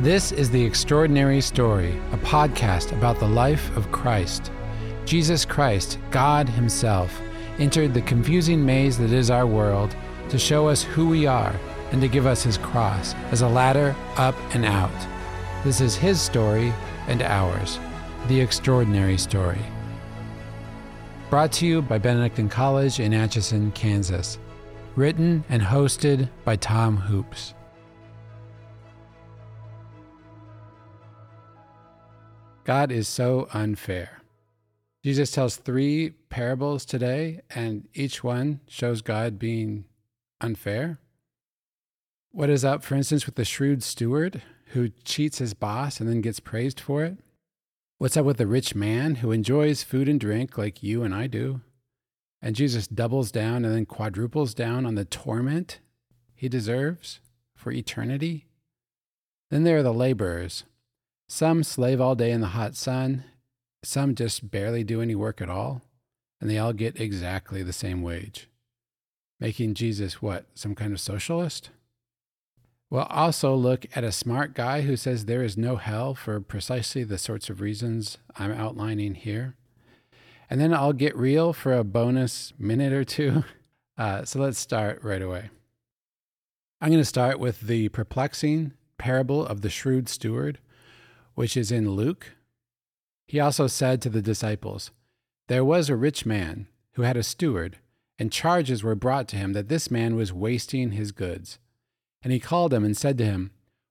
This is The Extraordinary Story, a podcast about the life of Christ. Jesus Christ, God Himself, entered the confusing maze that is our world to show us who we are and to give us His cross as a ladder up and out. This is His story and ours, The Extraordinary Story. Brought to you by Benedictine College in Atchison, Kansas. Written and hosted by Tom Hoopes. God is so unfair. Jesus tells three parables today, and each one shows God being unfair. What is up, for instance, with the shrewd steward who cheats his boss and then gets praised for it? What's up with the rich man who enjoys food and drink like you and I do? And Jesus doubles down and then quadruples down on the torment he deserves for eternity? Then there are the laborers some slave all day in the hot sun, some just barely do any work at all, and they all get exactly the same wage. Making Jesus what, some kind of socialist? We'll also look at a smart guy who says there is no hell for precisely the sorts of reasons I'm outlining here. And then I'll get real for a bonus minute or two. Uh, so let's start right away. I'm going to start with the perplexing parable of the shrewd steward which is in Luke. He also said to the disciples, There was a rich man who had a steward, and charges were brought to him that this man was wasting his goods. And he called him and said to him,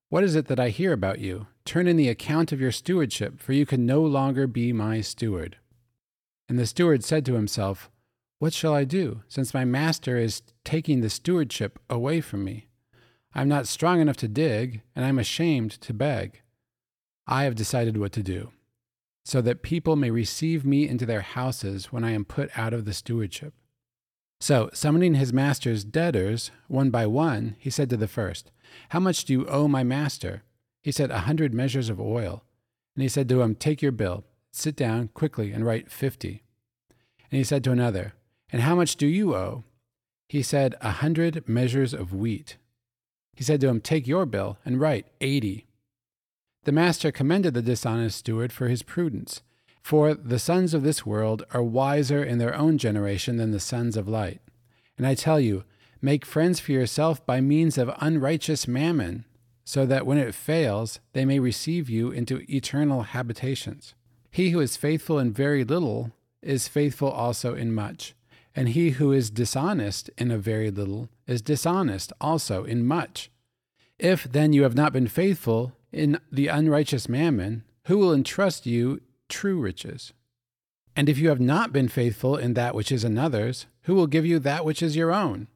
What is it that I hear about you? Turn in the account of your stewardship, for you can no longer be my steward. And the steward said to himself, What shall I do, since my master is taking the stewardship away from me? I am not strong enough to dig, and I am ashamed to beg. I have decided what to do, so that people may receive me into their houses when I am put out of the stewardship. So, summoning his master's debtors one by one, he said to the first, How much do you owe my master? He said, A hundred measures of oil. And he said to him, Take your bill, sit down quickly, and write fifty. And he said to another, And how much do you owe? He said, A hundred measures of wheat. He said to him, Take your bill, and write eighty. The master commended the dishonest steward for his prudence. For the sons of this world are wiser in their own generation than the sons of light. And I tell you, make friends for yourself by means of unrighteous mammon, so that when it fails, they may receive you into eternal habitations. He who is faithful in very little is faithful also in much, and he who is dishonest in a very little is dishonest also in much. If then you have not been faithful in the unrighteous mammon, who will entrust you true riches? And if you have not been faithful in that which is another's, who will give you that which is your own?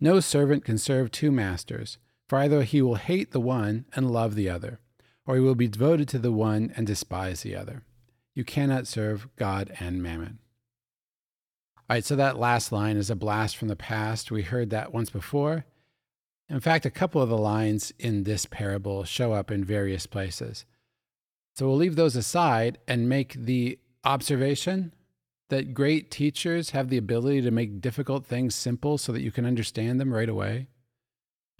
No servant can serve two masters, for either he will hate the one and love the other, or he will be devoted to the one and despise the other. You cannot serve God and mammon. All right, so that last line is a blast from the past. We heard that once before, in fact, a couple of the lines in this parable show up in various places. So we'll leave those aside and make the observation that great teachers have the ability to make difficult things simple so that you can understand them right away.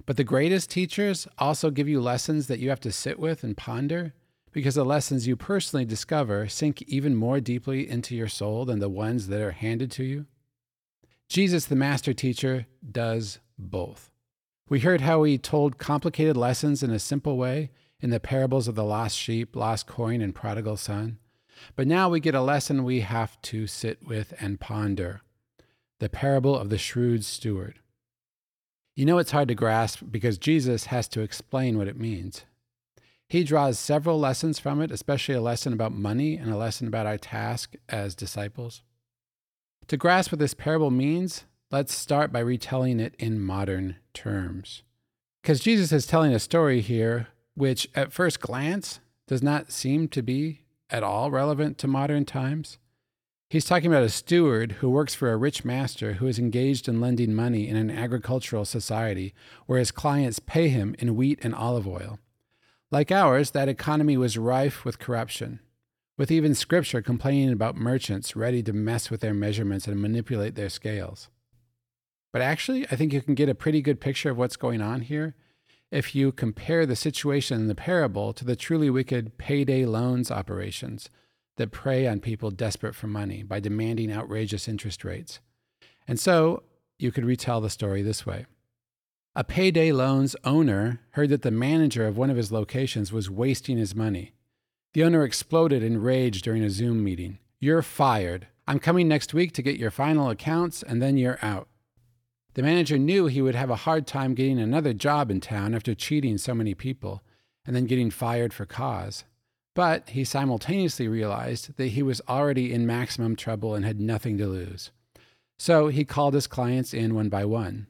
But the greatest teachers also give you lessons that you have to sit with and ponder because the lessons you personally discover sink even more deeply into your soul than the ones that are handed to you. Jesus, the master teacher, does both. We heard how he told complicated lessons in a simple way in the parables of the lost sheep, lost coin, and prodigal son. But now we get a lesson we have to sit with and ponder the parable of the shrewd steward. You know, it's hard to grasp because Jesus has to explain what it means. He draws several lessons from it, especially a lesson about money and a lesson about our task as disciples. To grasp what this parable means, Let's start by retelling it in modern terms. Because Jesus is telling a story here which, at first glance, does not seem to be at all relevant to modern times. He's talking about a steward who works for a rich master who is engaged in lending money in an agricultural society where his clients pay him in wheat and olive oil. Like ours, that economy was rife with corruption, with even scripture complaining about merchants ready to mess with their measurements and manipulate their scales. But actually, I think you can get a pretty good picture of what's going on here if you compare the situation in the parable to the truly wicked payday loans operations that prey on people desperate for money by demanding outrageous interest rates. And so you could retell the story this way. A payday loans owner heard that the manager of one of his locations was wasting his money. The owner exploded in rage during a Zoom meeting. You're fired. I'm coming next week to get your final accounts, and then you're out. The manager knew he would have a hard time getting another job in town after cheating so many people and then getting fired for cause. But he simultaneously realized that he was already in maximum trouble and had nothing to lose. So he called his clients in one by one.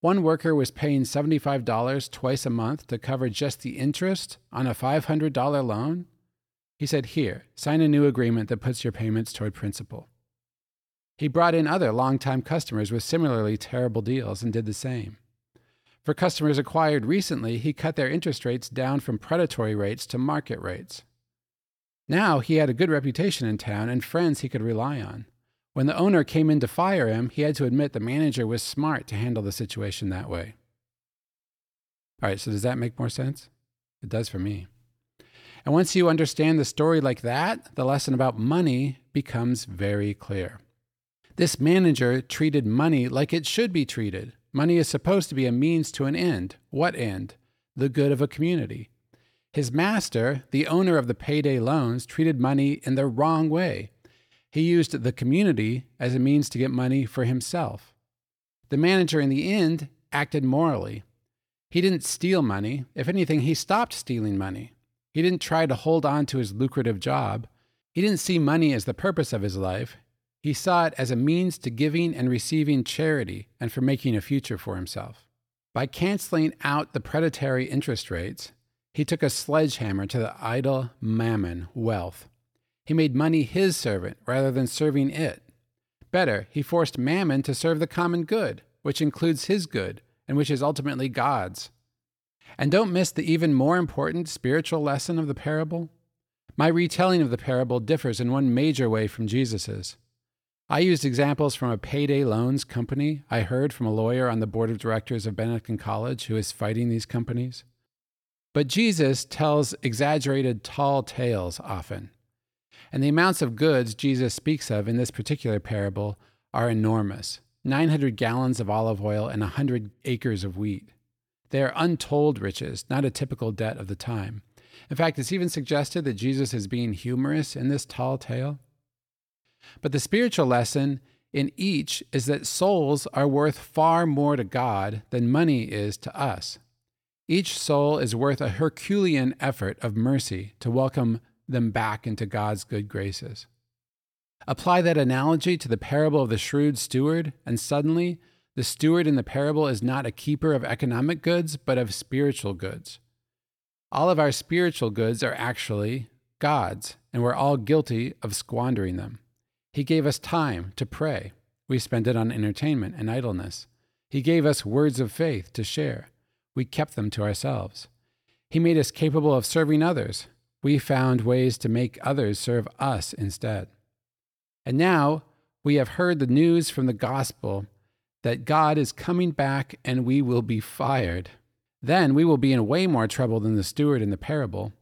One worker was paying $75 twice a month to cover just the interest on a $500 loan. He said, Here, sign a new agreement that puts your payments toward principal. He brought in other longtime customers with similarly terrible deals and did the same. For customers acquired recently, he cut their interest rates down from predatory rates to market rates. Now he had a good reputation in town and friends he could rely on. When the owner came in to fire him, he had to admit the manager was smart to handle the situation that way. All right, so does that make more sense? It does for me. And once you understand the story like that, the lesson about money becomes very clear. This manager treated money like it should be treated. Money is supposed to be a means to an end. What end? The good of a community. His master, the owner of the payday loans, treated money in the wrong way. He used the community as a means to get money for himself. The manager, in the end, acted morally. He didn't steal money. If anything, he stopped stealing money. He didn't try to hold on to his lucrative job. He didn't see money as the purpose of his life. He saw it as a means to giving and receiving charity and for making a future for himself. By canceling out the predatory interest rates, he took a sledgehammer to the idol mammon, wealth. He made money his servant rather than serving it. Better, he forced mammon to serve the common good, which includes his good and which is ultimately God's. And don't miss the even more important spiritual lesson of the parable. My retelling of the parable differs in one major way from Jesus's. I used examples from a payday loans company I heard from a lawyer on the board of directors of Benedictine College who is fighting these companies. But Jesus tells exaggerated tall tales often. And the amounts of goods Jesus speaks of in this particular parable are enormous 900 gallons of olive oil and 100 acres of wheat. They are untold riches, not a typical debt of the time. In fact, it's even suggested that Jesus is being humorous in this tall tale. But the spiritual lesson in each is that souls are worth far more to God than money is to us. Each soul is worth a Herculean effort of mercy to welcome them back into God's good graces. Apply that analogy to the parable of the shrewd steward, and suddenly the steward in the parable is not a keeper of economic goods, but of spiritual goods. All of our spiritual goods are actually God's, and we're all guilty of squandering them. He gave us time to pray. We spent it on entertainment and idleness. He gave us words of faith to share. We kept them to ourselves. He made us capable of serving others. We found ways to make others serve us instead. And now we have heard the news from the gospel that God is coming back and we will be fired. Then we will be in way more trouble than the steward in the parable.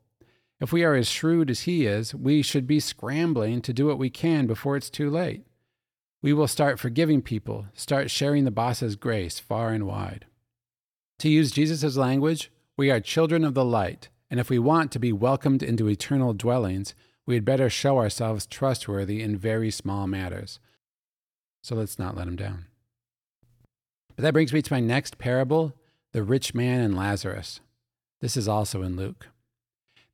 If we are as shrewd as he is, we should be scrambling to do what we can before it's too late. We will start forgiving people, start sharing the boss's grace far and wide. To use Jesus' language, we are children of the light, and if we want to be welcomed into eternal dwellings, we had better show ourselves trustworthy in very small matters. So let's not let him down. But that brings me to my next parable the rich man and Lazarus. This is also in Luke.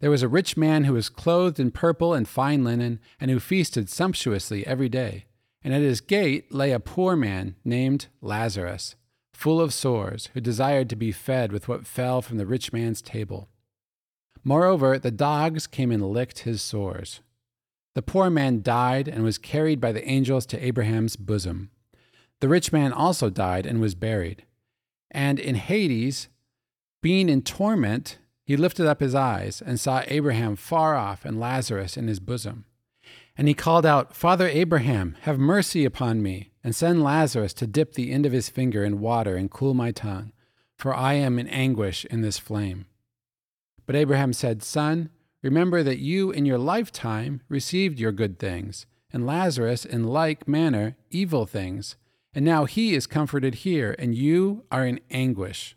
There was a rich man who was clothed in purple and fine linen, and who feasted sumptuously every day. And at his gate lay a poor man named Lazarus, full of sores, who desired to be fed with what fell from the rich man's table. Moreover, the dogs came and licked his sores. The poor man died and was carried by the angels to Abraham's bosom. The rich man also died and was buried. And in Hades, being in torment, he lifted up his eyes and saw Abraham far off and Lazarus in his bosom. And he called out, Father Abraham, have mercy upon me, and send Lazarus to dip the end of his finger in water and cool my tongue, for I am in anguish in this flame. But Abraham said, Son, remember that you in your lifetime received your good things, and Lazarus in like manner evil things. And now he is comforted here, and you are in anguish.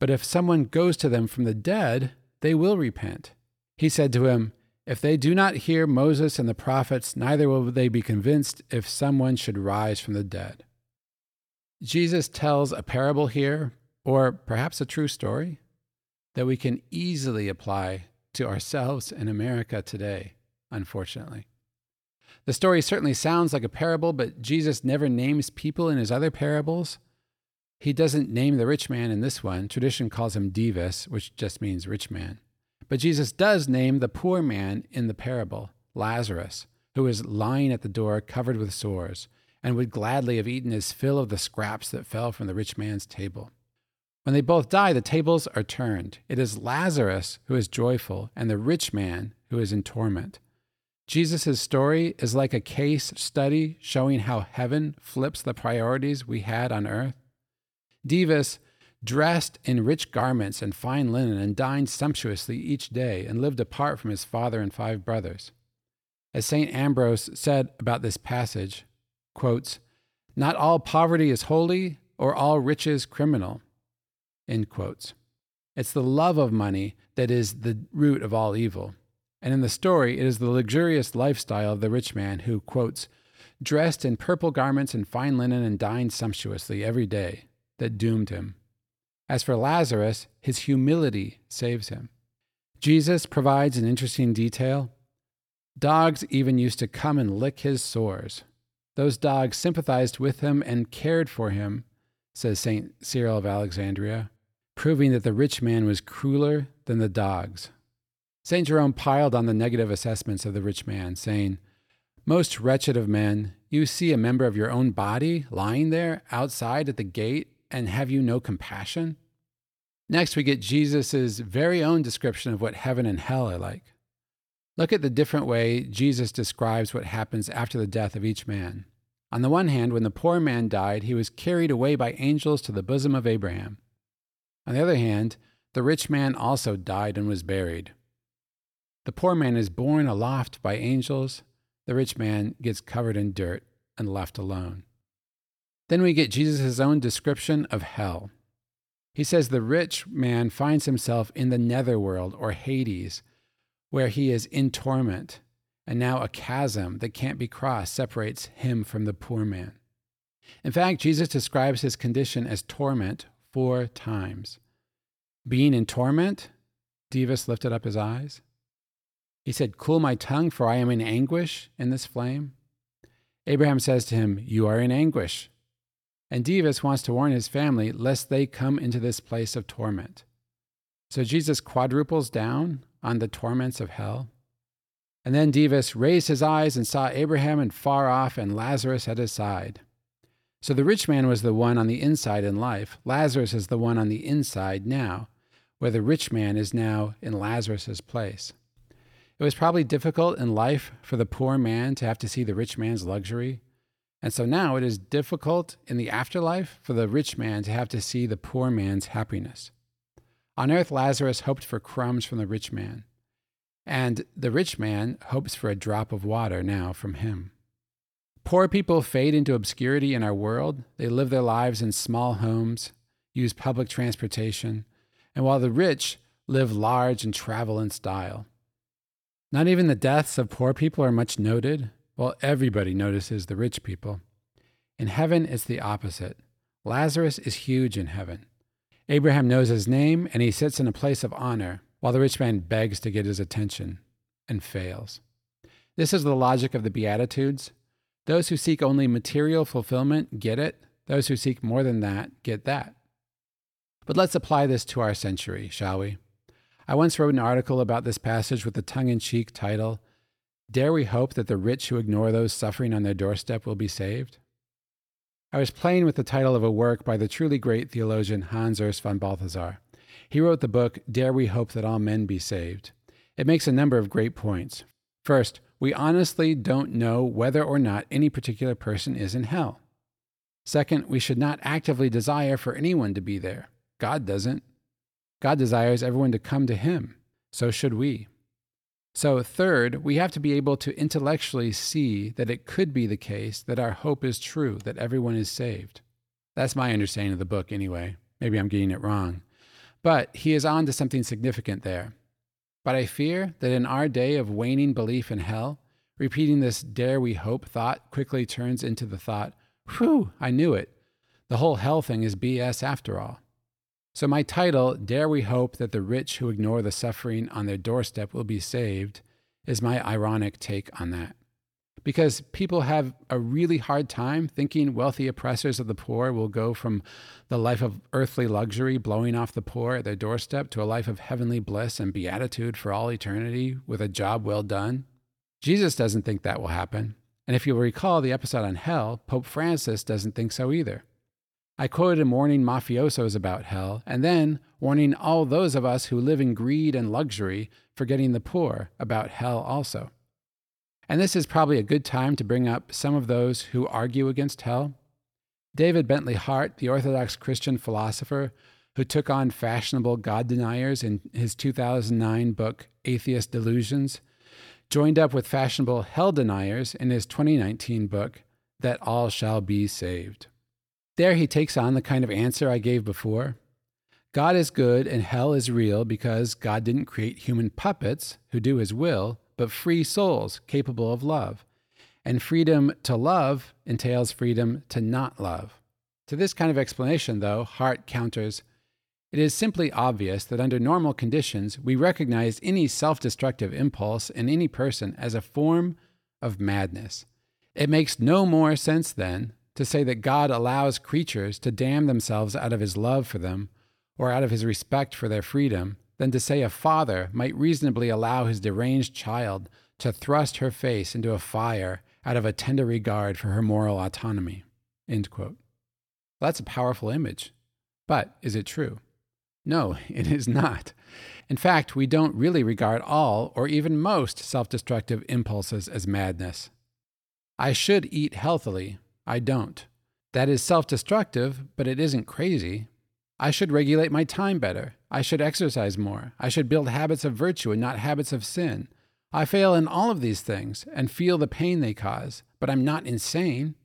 But if someone goes to them from the dead, they will repent. He said to him, If they do not hear Moses and the prophets, neither will they be convinced if someone should rise from the dead. Jesus tells a parable here, or perhaps a true story, that we can easily apply to ourselves in America today, unfortunately. The story certainly sounds like a parable, but Jesus never names people in his other parables. He doesn't name the rich man in this one. Tradition calls him Dives, which just means rich man. But Jesus does name the poor man in the parable, Lazarus, who is lying at the door covered with sores, and would gladly have eaten his fill of the scraps that fell from the rich man's table. When they both die, the tables are turned. It is Lazarus who is joyful, and the rich man who is in torment. Jesus' story is like a case study showing how heaven flips the priorities we had on earth. Dives dressed in rich garments and fine linen and dined sumptuously each day and lived apart from his father and five brothers. As St. Ambrose said about this passage, quotes, Not all poverty is holy or all riches criminal. End quotes. It's the love of money that is the root of all evil. And in the story, it is the luxurious lifestyle of the rich man who, quotes, dressed in purple garments and fine linen and dined sumptuously every day, that doomed him. As for Lazarus, his humility saves him. Jesus provides an interesting detail. Dogs even used to come and lick his sores. Those dogs sympathized with him and cared for him, says St. Cyril of Alexandria, proving that the rich man was crueler than the dogs. St. Jerome piled on the negative assessments of the rich man, saying, Most wretched of men, you see a member of your own body lying there outside at the gate, and have you no compassion? Next, we get Jesus' very own description of what heaven and hell are like. Look at the different way Jesus describes what happens after the death of each man. On the one hand, when the poor man died, he was carried away by angels to the bosom of Abraham. On the other hand, the rich man also died and was buried. The poor man is borne aloft by angels, the rich man gets covered in dirt and left alone. Then we get Jesus' own description of hell. He says the rich man finds himself in the netherworld or Hades, where he is in torment, and now a chasm that can't be crossed separates him from the poor man. In fact, Jesus describes his condition as torment four times. Being in torment, Dives lifted up his eyes. He said, Cool my tongue, for I am in anguish in this flame. Abraham says to him, You are in anguish. And Dives wants to warn his family lest they come into this place of torment. So Jesus quadruples down on the torments of hell. And then Dives raised his eyes and saw Abraham and far off and Lazarus at his side. So the rich man was the one on the inside in life. Lazarus is the one on the inside now, where the rich man is now in Lazarus's place. It was probably difficult in life for the poor man to have to see the rich man's luxury. And so now it is difficult in the afterlife for the rich man to have to see the poor man's happiness. On earth, Lazarus hoped for crumbs from the rich man, and the rich man hopes for a drop of water now from him. Poor people fade into obscurity in our world. They live their lives in small homes, use public transportation, and while the rich live large and travel in style. Not even the deaths of poor people are much noted, while everybody notices the rich people. In heaven, it's the opposite. Lazarus is huge in heaven. Abraham knows his name, and he sits in a place of honor, while the rich man begs to get his attention and fails. This is the logic of the Beatitudes. Those who seek only material fulfillment get it, those who seek more than that get that. But let's apply this to our century, shall we? I once wrote an article about this passage with the tongue in cheek title, Dare We Hope That the Rich Who Ignore Those Suffering on Their Doorstep Will Be Saved? I was playing with the title of a work by the truly great theologian Hans Urs von Balthasar. He wrote the book, Dare We Hope That All Men Be Saved? It makes a number of great points. First, we honestly don't know whether or not any particular person is in hell. Second, we should not actively desire for anyone to be there. God doesn't. God desires everyone to come to Him. So should we. So, third, we have to be able to intellectually see that it could be the case that our hope is true, that everyone is saved. That's my understanding of the book, anyway. Maybe I'm getting it wrong. But he is on to something significant there. But I fear that in our day of waning belief in hell, repeating this dare we hope thought quickly turns into the thought, whew, I knew it. The whole hell thing is BS after all. So, my title, Dare We Hope That the Rich Who Ignore the Suffering on Their Doorstep Will Be Saved, is my ironic take on that. Because people have a really hard time thinking wealthy oppressors of the poor will go from the life of earthly luxury, blowing off the poor at their doorstep, to a life of heavenly bliss and beatitude for all eternity with a job well done. Jesus doesn't think that will happen. And if you'll recall the episode on hell, Pope Francis doesn't think so either. I quoted him warning mafiosos about hell, and then warning all those of us who live in greed and luxury, forgetting the poor, about hell also. And this is probably a good time to bring up some of those who argue against hell. David Bentley Hart, the Orthodox Christian philosopher who took on fashionable God deniers in his 2009 book, Atheist Delusions, joined up with fashionable hell deniers in his 2019 book, That All Shall Be Saved. There he takes on the kind of answer I gave before. God is good and hell is real because God didn't create human puppets who do his will, but free souls capable of love. And freedom to love entails freedom to not love. To this kind of explanation, though, Hart counters it is simply obvious that under normal conditions, we recognize any self destructive impulse in any person as a form of madness. It makes no more sense, then, to say that God allows creatures to damn themselves out of his love for them or out of his respect for their freedom than to say a father might reasonably allow his deranged child to thrust her face into a fire out of a tender regard for her moral autonomy. Well, that's a powerful image. But is it true? No, it is not. In fact, we don't really regard all or even most self destructive impulses as madness. I should eat healthily, I don't. That is self destructive, but it isn't crazy. I should regulate my time better. I should exercise more. I should build habits of virtue and not habits of sin. I fail in all of these things and feel the pain they cause, but I'm not insane.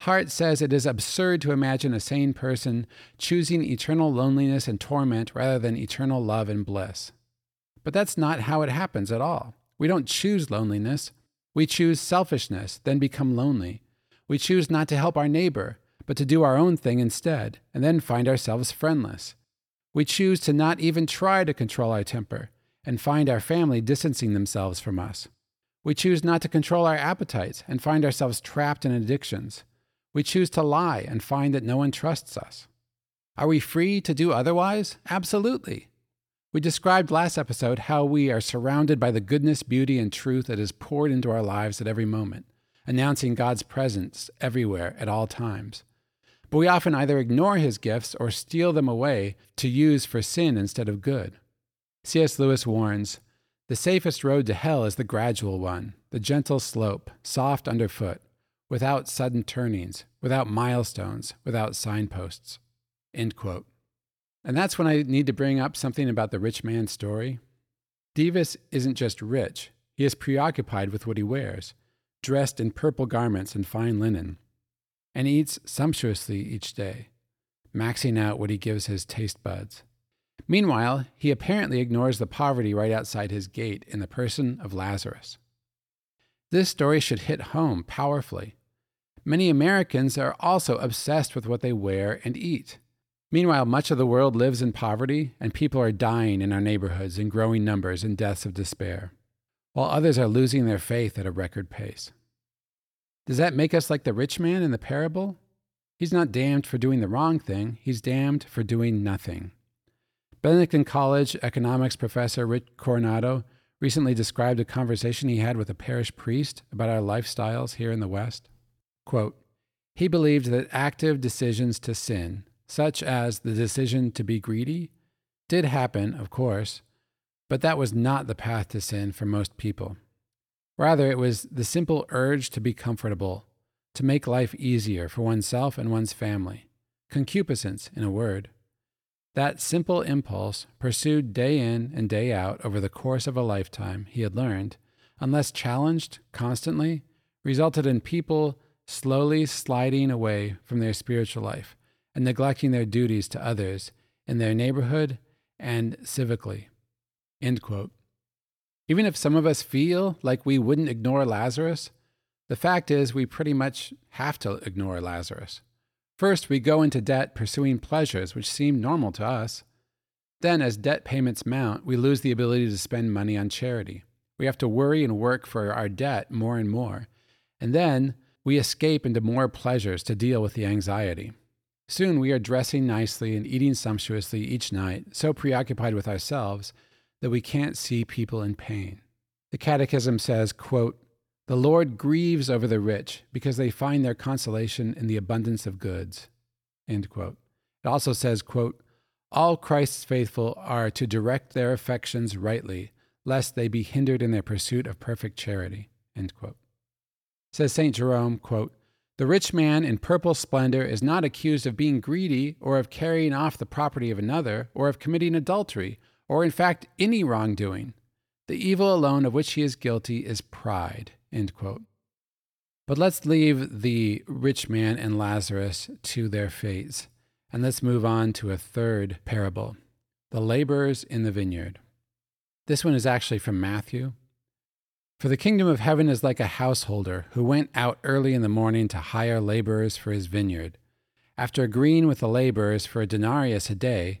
Hart says it is absurd to imagine a sane person choosing eternal loneliness and torment rather than eternal love and bliss. But that's not how it happens at all. We don't choose loneliness. We choose selfishness, then become lonely. We choose not to help our neighbor, but to do our own thing instead, and then find ourselves friendless. We choose to not even try to control our temper, and find our family distancing themselves from us. We choose not to control our appetites, and find ourselves trapped in addictions. We choose to lie and find that no one trusts us. Are we free to do otherwise? Absolutely. We described last episode how we are surrounded by the goodness, beauty, and truth that is poured into our lives at every moment announcing God's presence everywhere at all times. But we often either ignore his gifts or steal them away to use for sin instead of good. C.S. Lewis warns The safest road to hell is the gradual one, the gentle slope, soft underfoot, without sudden turnings, without milestones, without signposts. End quote. And that's when I need to bring up something about the rich man's story. Dives isn't just rich, he is preoccupied with what he wears dressed in purple garments and fine linen, and eats sumptuously each day, maxing out what he gives his taste buds. Meanwhile, he apparently ignores the poverty right outside his gate in the person of Lazarus. This story should hit home powerfully. Many Americans are also obsessed with what they wear and eat. Meanwhile, much of the world lives in poverty, and people are dying in our neighborhoods in growing numbers in deaths of despair, while others are losing their faith at a record pace. Does that make us like the rich man in the parable? He's not damned for doing the wrong thing, he's damned for doing nothing. Benedictine College economics professor Rick Coronado recently described a conversation he had with a parish priest about our lifestyles here in the West. Quote, he believed that active decisions to sin, such as the decision to be greedy, did happen, of course, but that was not the path to sin for most people. Rather, it was the simple urge to be comfortable, to make life easier for oneself and one's family. Concupiscence, in a word. That simple impulse, pursued day in and day out over the course of a lifetime, he had learned, unless challenged constantly, resulted in people slowly sliding away from their spiritual life and neglecting their duties to others in their neighborhood and civically. End quote. Even if some of us feel like we wouldn't ignore Lazarus, the fact is we pretty much have to ignore Lazarus. First, we go into debt pursuing pleasures which seem normal to us. Then, as debt payments mount, we lose the ability to spend money on charity. We have to worry and work for our debt more and more. And then we escape into more pleasures to deal with the anxiety. Soon we are dressing nicely and eating sumptuously each night, so preoccupied with ourselves that we can't see people in pain. The Catechism says, quote, the Lord grieves over the rich because they find their consolation in the abundance of goods. End quote. It also says, quote, All Christ's faithful are to direct their affections rightly, lest they be hindered in their pursuit of perfect charity. End quote. Says St. Jerome, quote, The rich man in purple splendor is not accused of being greedy or of carrying off the property of another or of committing adultery or in fact any wrongdoing. The evil alone of which he is guilty is pride. But let's leave the rich man and Lazarus to their fates, and let's move on to a third parable the laborers in the vineyard. This one is actually from Matthew. For the kingdom of heaven is like a householder who went out early in the morning to hire laborers for his vineyard. After agreeing with the laborers for a denarius a day,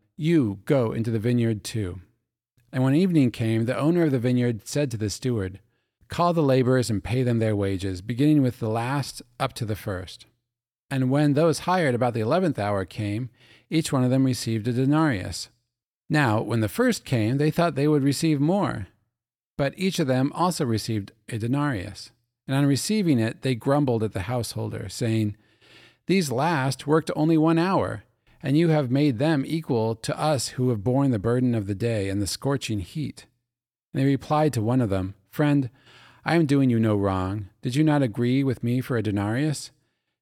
You go into the vineyard too. And when evening came, the owner of the vineyard said to the steward, Call the laborers and pay them their wages, beginning with the last up to the first. And when those hired about the eleventh hour came, each one of them received a denarius. Now, when the first came, they thought they would receive more. But each of them also received a denarius. And on receiving it, they grumbled at the householder, saying, These last worked only one hour, and you have made them equal to us who have borne the burden of the day and the scorching heat. And they replied to one of them, Friend, I am doing you no wrong. Did you not agree with me for a denarius?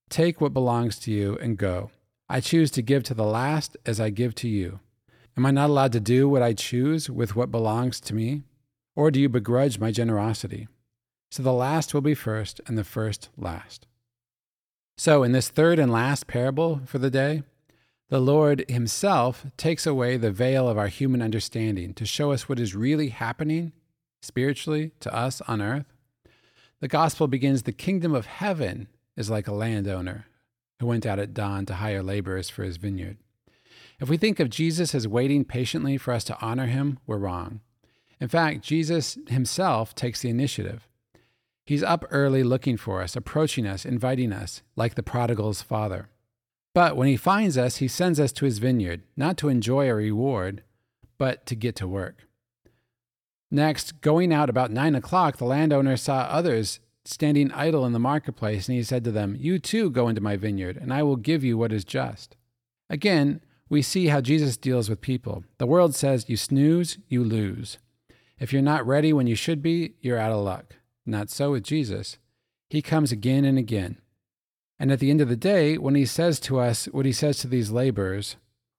Take what belongs to you and go. I choose to give to the last as I give to you. Am I not allowed to do what I choose with what belongs to me? Or do you begrudge my generosity? So the last will be first, and the first last. So, in this third and last parable for the day, the Lord Himself takes away the veil of our human understanding to show us what is really happening spiritually to us on earth. The gospel begins the kingdom of heaven is like a landowner who went out at dawn to hire laborers for his vineyard. If we think of Jesus as waiting patiently for us to honor him, we're wrong. In fact, Jesus himself takes the initiative. He's up early looking for us, approaching us, inviting us, like the prodigal's father. But when he finds us, he sends us to his vineyard, not to enjoy a reward, but to get to work. Next, going out about nine o'clock, the landowner saw others standing idle in the marketplace, and he said to them, You too go into my vineyard, and I will give you what is just. Again, we see how Jesus deals with people. The world says, You snooze, you lose. If you're not ready when you should be, you're out of luck. Not so with Jesus. He comes again and again. And at the end of the day, when he says to us what he says to these laborers,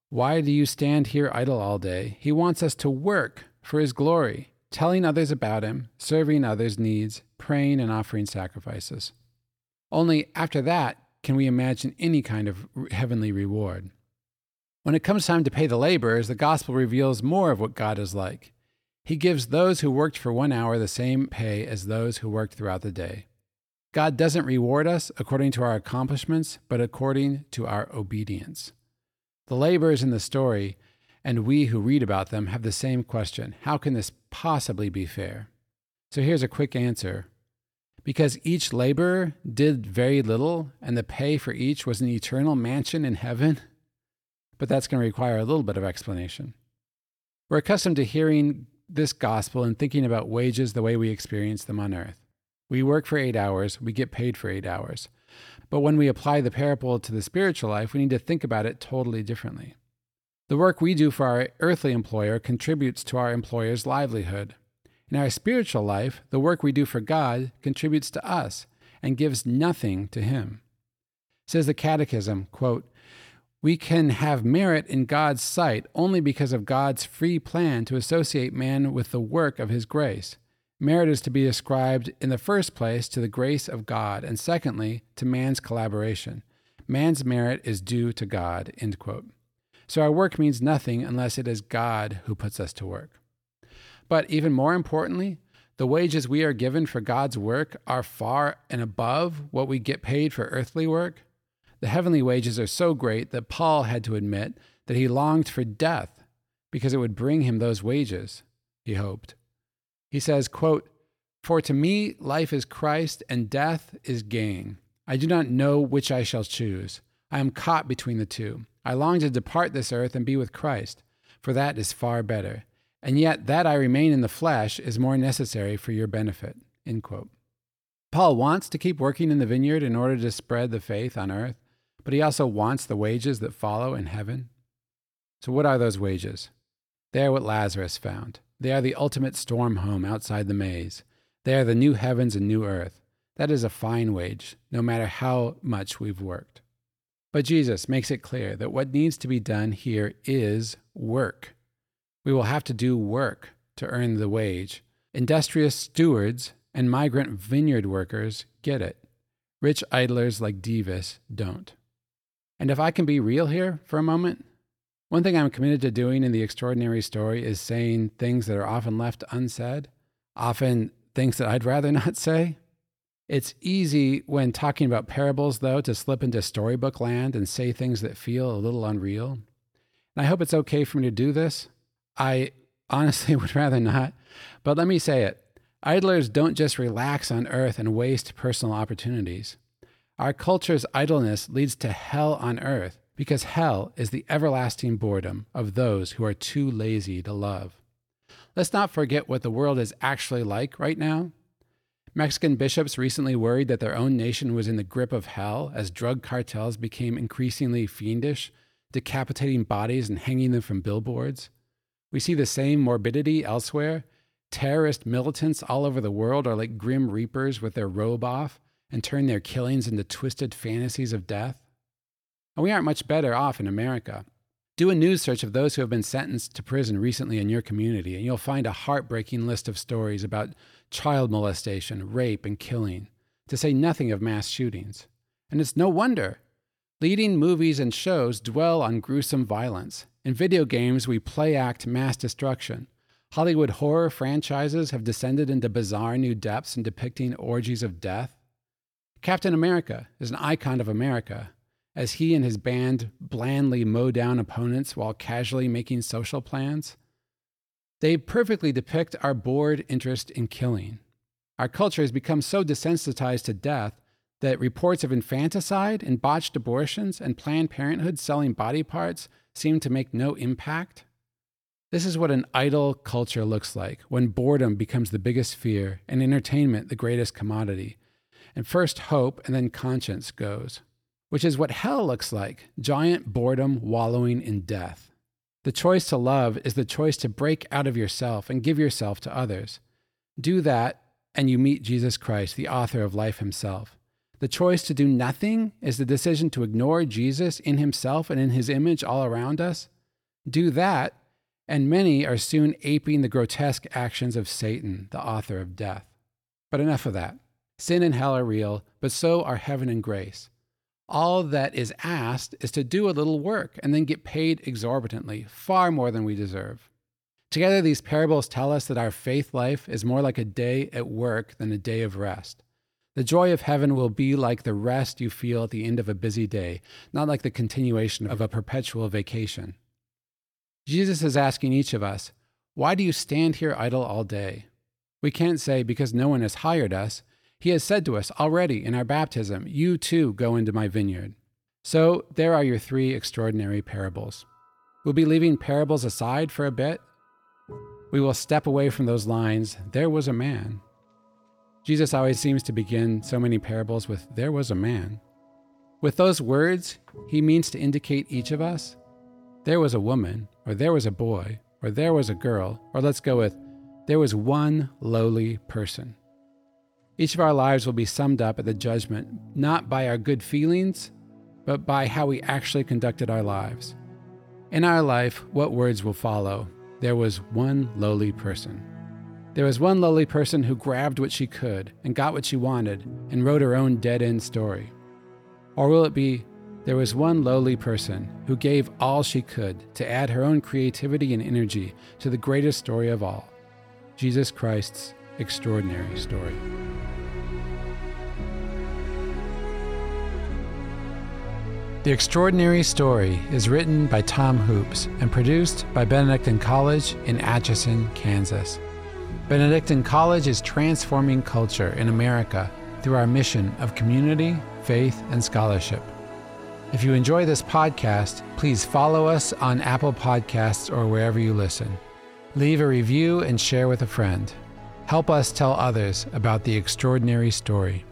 Why do you stand here idle all day? He wants us to work for his glory telling others about him, serving others' needs, praying and offering sacrifices. Only after that can we imagine any kind of heavenly reward. When it comes time to pay the laborers, the gospel reveals more of what God is like. He gives those who worked for one hour the same pay as those who worked throughout the day. God doesn't reward us according to our accomplishments, but according to our obedience. The laborers in the story and we who read about them have the same question How can this possibly be fair? So here's a quick answer. Because each laborer did very little, and the pay for each was an eternal mansion in heaven, but that's going to require a little bit of explanation. We're accustomed to hearing this gospel and thinking about wages the way we experience them on earth. We work for eight hours, we get paid for eight hours. But when we apply the parable to the spiritual life, we need to think about it totally differently. The work we do for our earthly employer contributes to our employer's livelihood. In our spiritual life, the work we do for God contributes to us and gives nothing to Him. Says the Catechism, quote, we can have merit in God's sight only because of God's free plan to associate man with the work of his grace. Merit is to be ascribed in the first place to the grace of God, and secondly, to man's collaboration. Man's merit is due to God. End quote. So our work means nothing unless it is God who puts us to work. But even more importantly, the wages we are given for God's work are far and above what we get paid for earthly work. The heavenly wages are so great that Paul had to admit that he longed for death because it would bring him those wages, he hoped. He says, quote, For to me life is Christ and death is gain. I do not know which I shall choose. I am caught between the two. I long to depart this earth and be with Christ, for that is far better. And yet that I remain in the flesh is more necessary for your benefit. End quote. Paul wants to keep working in the vineyard in order to spread the faith on earth, but he also wants the wages that follow in heaven. So, what are those wages? They are what Lazarus found. They are the ultimate storm home outside the maze. They are the new heavens and new earth. That is a fine wage, no matter how much we've worked. But Jesus makes it clear that what needs to be done here is work. We will have to do work to earn the wage. Industrious stewards and migrant vineyard workers get it. Rich idlers like Dives don't. And if I can be real here for a moment, one thing I'm committed to doing in the extraordinary story is saying things that are often left unsaid, often things that I'd rather not say. It's easy when talking about parables, though, to slip into storybook land and say things that feel a little unreal. And I hope it's okay for me to do this. I honestly would rather not, but let me say it. Idlers don't just relax on earth and waste personal opportunities. Our culture's idleness leads to hell on earth because hell is the everlasting boredom of those who are too lazy to love. Let's not forget what the world is actually like right now. Mexican bishops recently worried that their own nation was in the grip of hell as drug cartels became increasingly fiendish, decapitating bodies and hanging them from billboards. We see the same morbidity elsewhere. Terrorist militants all over the world are like grim reapers with their robe off, and turn their killings into twisted fantasies of death? And we aren't much better off in America. Do a news search of those who have been sentenced to prison recently in your community, and you'll find a heartbreaking list of stories about child molestation, rape, and killing, to say nothing of mass shootings. And it's no wonder. Leading movies and shows dwell on gruesome violence. In video games, we play act mass destruction. Hollywood horror franchises have descended into bizarre new depths in depicting orgies of death. Captain America is an icon of America, as he and his band blandly mow down opponents while casually making social plans. They perfectly depict our bored interest in killing. Our culture has become so desensitized to death that reports of infanticide and botched abortions and Planned Parenthood selling body parts seem to make no impact. This is what an idle culture looks like when boredom becomes the biggest fear and entertainment the greatest commodity and first hope and then conscience goes, which is what hell looks like giant boredom wallowing in death. The choice to love is the choice to break out of yourself and give yourself to others. Do that, and you meet Jesus Christ, the author of life himself. The choice to do nothing is the decision to ignore Jesus in himself and in his image all around us. Do that, and many are soon aping the grotesque actions of Satan, the author of death. But enough of that. Sin and hell are real, but so are heaven and grace. All that is asked is to do a little work and then get paid exorbitantly, far more than we deserve. Together, these parables tell us that our faith life is more like a day at work than a day of rest. The joy of heaven will be like the rest you feel at the end of a busy day, not like the continuation of a perpetual vacation. Jesus is asking each of us, Why do you stand here idle all day? We can't say, Because no one has hired us. He has said to us already in our baptism, You too go into my vineyard. So there are your three extraordinary parables. We'll be leaving parables aside for a bit. We will step away from those lines, There was a man. Jesus always seems to begin so many parables with, There was a man. With those words, he means to indicate each of us, There was a woman, or there was a boy, or there was a girl, or let's go with, There was one lowly person. Each of our lives will be summed up at the judgment not by our good feelings, but by how we actually conducted our lives. In our life, what words will follow? There was one lowly person. There was one lowly person who grabbed what she could and got what she wanted and wrote her own dead end story. Or will it be there was one lowly person who gave all she could to add her own creativity and energy to the greatest story of all Jesus Christ's extraordinary story? The Extraordinary Story is written by Tom Hoopes and produced by Benedictine College in Atchison, Kansas. Benedictine College is transforming culture in America through our mission of community, faith, and scholarship. If you enjoy this podcast, please follow us on Apple Podcasts or wherever you listen. Leave a review and share with a friend. Help us tell others about the extraordinary story.